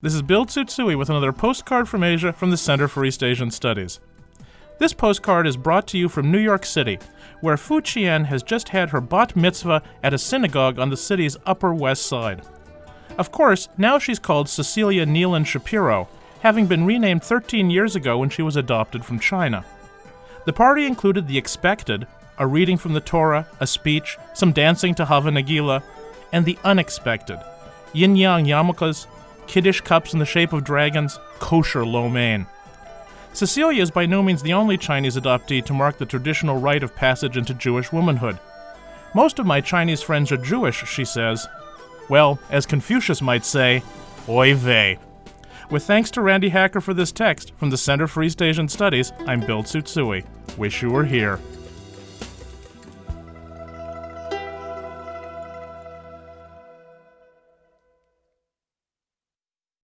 This is Bill Tsutsui with another postcard from Asia from the Center for East Asian Studies. This postcard is brought to you from New York City, where Fu Qian has just had her bat mitzvah at a synagogue on the city's Upper West Side. Of course, now she's called Cecilia Nealon Shapiro, having been renamed 13 years ago when she was adopted from China. The party included the expected, a reading from the Torah, a speech, some dancing to Hava Nagila, and the unexpected, yin yang yarmulkes, kiddush cups in the shape of dragons, kosher lo mein. Cecilia is by no means the only Chinese adoptee to mark the traditional rite of passage into Jewish womanhood. Most of my Chinese friends are Jewish, she says. Well, as Confucius might say, oy vey. With thanks to Randi Hacker for this text, from the Center for East Asian Studies, I'm Bill Tsutsui. Wish you were here.